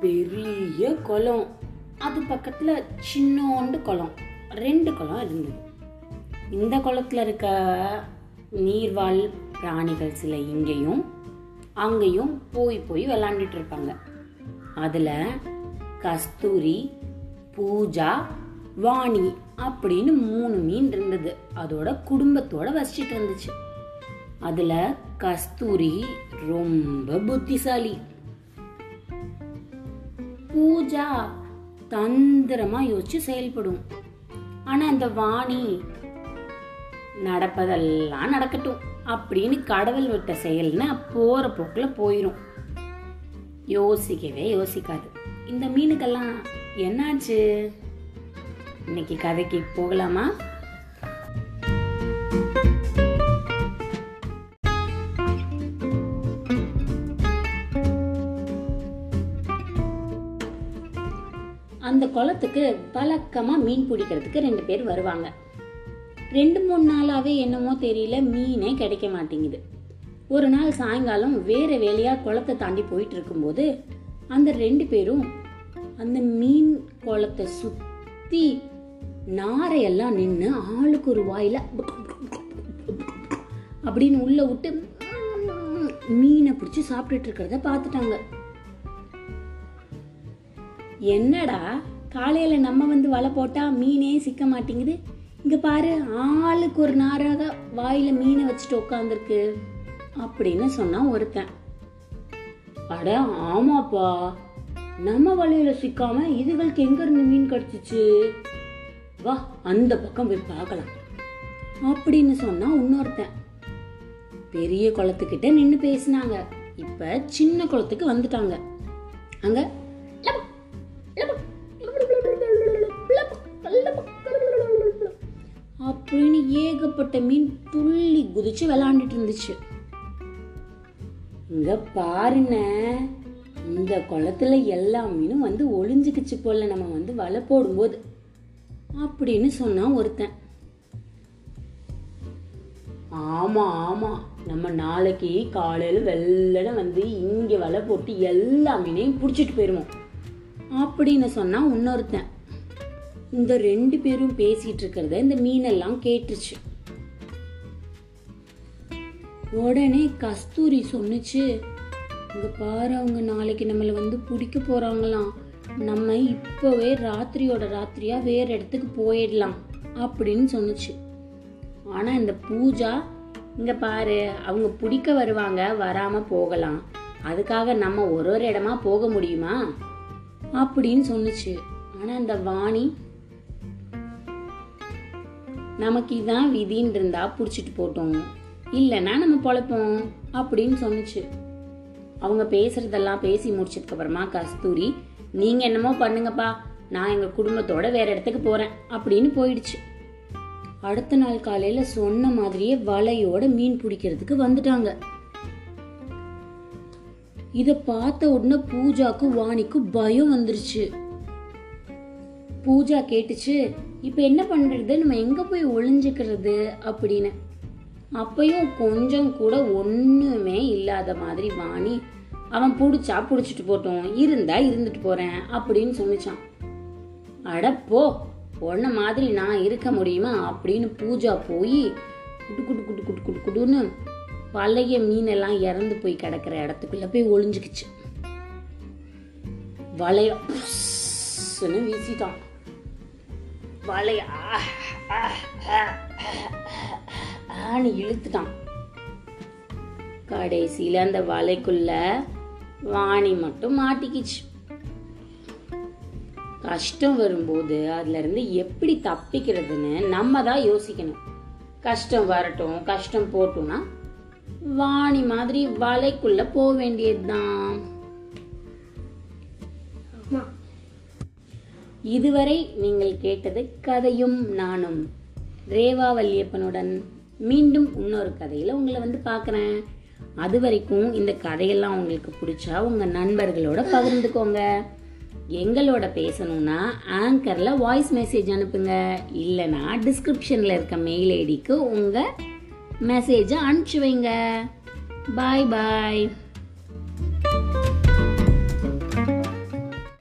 பெரிய குளம். அது பக்கத்தில் சின்னோண்டு குளம். ரெண்டு குளம் இருந்தது. இந்த குளத்தில் இருக்க நீர்வாழ் பிராணிகள் சில இங்கேயும் அங்கேயும் போய் போய் விளாண்டுட்டு இருப்பாங்க. அதில் கஸ்தூரி பூஜா வாணி அப்படின்னு மூணு மீன் இருந்தது. அதோட குடும்பத்தோட வசிச்சிட்டு இருந்துச்சு. அதில் கஸ்தூரி ரொம்ப புத்திசாலி. பூஜா தந்திரமா யோசிச்சு செயல்படும். ஆனா அந்த வாணி நடப்பதெல்லாம் நடக்கட்டும் அப்படின்னு கடவுள் விட்ட செயல்னு போற போக்குல போயிரும். யோசிக்கவே யோசிக்காது. இந்த மீனுக்கெல்லாம் என்னாச்சு? இன்னைக்கு கதைக்கு போகலாமா? அந்த குளத்துக்கு பழக்கமா மீன் பிடிக்கிறதுக்கு ரெண்டு பேர் வருவாங்க. ரெண்டு மூணு நாளாவே என்னமோ தெரியல மீனே கிடைக்க மாட்டேங்குது. ஒரு நாள் சாயங்காலம் வேற வேலையா குளத்தை தாண்டி போயிட்டு இருக்கும்போது அந்த ரெண்டு பேரும் அந்த மீன் குளத்தை சுத்தி நாரையெல்லாம் நின்று ஆளுக்கு ஒரு வாயில அப்படின்னு உள்ள விட்டு மீனை பிடிச்சி சாப்பிட்டுட்டு இருக்கிறத பார்த்துட்டாங்க. என்னடா? காலையில நம்ம வந்து வலை போட்டா மீனே சிக்க மாட்டேங்குது. இங்க பாரு ஆளுக்கு ஒரு நாராக வாயில மீனை வச்சுட்டு உட்காந்துருக்கு அப்படின்னு சொன்னான் ஒருத்தன். அட ஆமாப்பா. நம்ம வலையில சிக்காம இதுகளுக்கு எங்க இருந்து மீன் கிடைச்சிச்சு? வா அந்த பக்கம் போய் பார்க்கலாம். அப்படின்னு சொன்னா இன்னொருத்தன். பெரிய குளத்துக்கிட்ட நின்று பேசினாங்க. இப்ப சின்ன குளத்துக்கு வந்துட்டாங்க. அங்க ஏகப்பட்ட மீன் துள்ளி குதிச்சு விளாண்டுட்டு இருந்துச்சு. இங்க பாருங்க இந்த குளத்துல எல்லா மீனும் வந்து ஒளிஞ்சுக்கிச்சு போல நம்ம வந்து வலை போடும்போது அப்படின்னு சொன்னான் ஒருத்தன். ஆமா ஆமா நம்ம நாளைக்கு காலையில வெள்ளன வந்து இங்க வலை போட்டு எல்லா மீனையும் பிடிச்சிட்டு போயிருவோம் அப்படின்னு சொன்னா இன்னொருத்தன். இந்த ரெண்டு பேரும் பேசிட்டு இருக்கிறத இந்த மீனெல்லாம் கேட்டுருச்சு உடனே கஸ்தூரி சொன்னுச்சு இங்க பாரு அவங்க நாளைக்கு நம்மளை வந்து பிடிக்க போறாங்களாம். நம்ம இப்போவே ராத்திரியோட ராத்திரியா வேற இடத்துக்கு போயிடலாம் அப்படின்னு சொன்னுச்சு. ஆனா இந்த பூஜா இங்க பாரு அவங்க பிடிக்க வருவாங்க வராம போகலாம். அதுக்காக நம்ம ஒரு ஒரு இடமா போக முடியுமா? அப்படின்னு சொன்னுச்சு. ஆனா இந்த வாணி நமக்கு இதான் விதின்னு இருந்தா புடிச்சிட்டு போட்டோம். இல்லைன்னா நம்ம பொழைப்போம் அப்படின்னு சொன்னுச்சு. அவங்க பேசுறதெல்லாம் பேசி முடிச்சதுக்கு அப்புறமா கஸ்தூரி நீங்க என்னமோ பண்ணுங்கப்பா நான் எங்க குடும்பத்தோட வேற இடத்துக்கு போறேன் அப்படின்னு போயிடுச்சு. அடுத்த நாள் காலையில சொன்ன மாதிரியே வலையோட மீன் பிடிக்கிறதுக்கு வந்துட்டாங்க. இத பார்த்த உடனே பூஜாக்கு வாணிக்கு பயம் வந்துருச்சு. பூஜா கேட்டுச்சு இப்போ என்ன பண்ணுறது நம்ம எங்கே போய் ஒளிஞ்சுக்கிறது? அப்படின்னு. அப்பையும் கொஞ்சம் கூட ஒன்றுமே இல்லாத மாதிரி வாணி அவன் பிடிச்சா பிடிச்சிட்டு போட்டோம் இருந்தா இருந்துட்டு போகிறேன் அப்படின்னு சொன்னிச்சான். அடப்போ உன்ன மாதிரி நான் இருக்க முடியுமா? அப்படின்னு பூஜா போய் குட்டு குட்டு குட்டு குட்டு குட்டு குட்டுன்னு பழைய மீனெல்லாம் இறந்து போய் கிடக்கிற இடத்துக்குள்ளே போய் ஒளிஞ்சுக்குச்சு. வளையம் வீசிட்டான். வளைய ஆணி இழுத்துட்டான். கடைசியில அந்த வலைக்குள்ள வாணி மட்டும் மாட்டிக்கிச்சு. கஷ்டம் வரும்போது அதுல இருந்து எப்படி தப்பிக்கிறதுன்னு நம்ம தான் யோசிக்கணும். கஷ்டம் வரட்டும் கஷ்டம் போட்டோம்னா வாணி மாதிரி வலைக்குள்ள போக வேண்டியதுதான். இதுவரை நீங்கள் கேட்டது கதையும் நானும். ரேவா வல்லியப்பனுடன் மீண்டும் இன்னொரு கதையில் உங்களை வந்து பார்க்குறேன். அது வரைக்கும் இந்த கதையெல்லாம் உங்களுக்கு பிடிச்சா உங்கள் நண்பர்களோட பகிர்ந்துக்கோங்க. எங்களோட பேசணும்னா ஆங்கரில் வாய்ஸ் மெசேஜ் அனுப்புங்க. இல்லைனா டிஸ்கிரிப்ஷனில் இருக்க மெயில் ஐடிக்கு உங்கள் மெசேஜை அனுப்பிச்சு வைங்க. பாய் பாய்